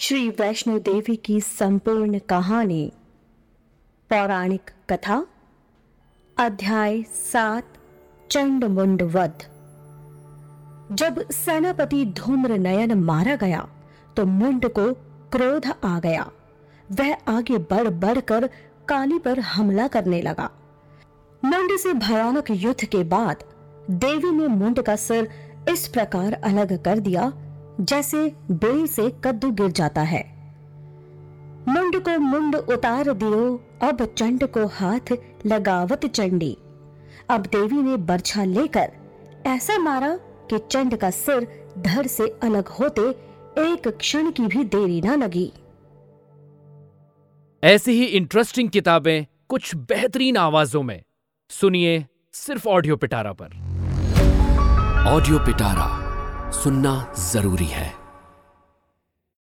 श्री वैष्णो देवी की संपूर्ण कहानी, पौराणिक कथा, अध्याय सात चंड मुंड वध जब सेनापति धूम्र नयन मारा गया तो मुंड को क्रोध आ गया। वह आगे बढ़ बढ़कर काली पर हमला करने लगा। मुंड से भयानक युद्ध के बाद देवी ने मुंड का सिर इस प्रकार अलग कर दिया जैसे बेल से कद्दू गिर जाता है। मुंड को मुंड उतार दियो अब चंड को हाथ लगावत चंडी। अब देवी ने बर्छा लेकर ऐसा मारा कि चंड का सिर धड़ से अलग होते एक क्षण की भी देरी ना लगी। ऐसी ही इंटरेस्टिंग किताबें कुछ बेहतरीन आवाजों में। सुनिए सिर्फ़ ऑडियो पिटारा पर। ऑडियो पिटारा सुनना ज़रूरी है।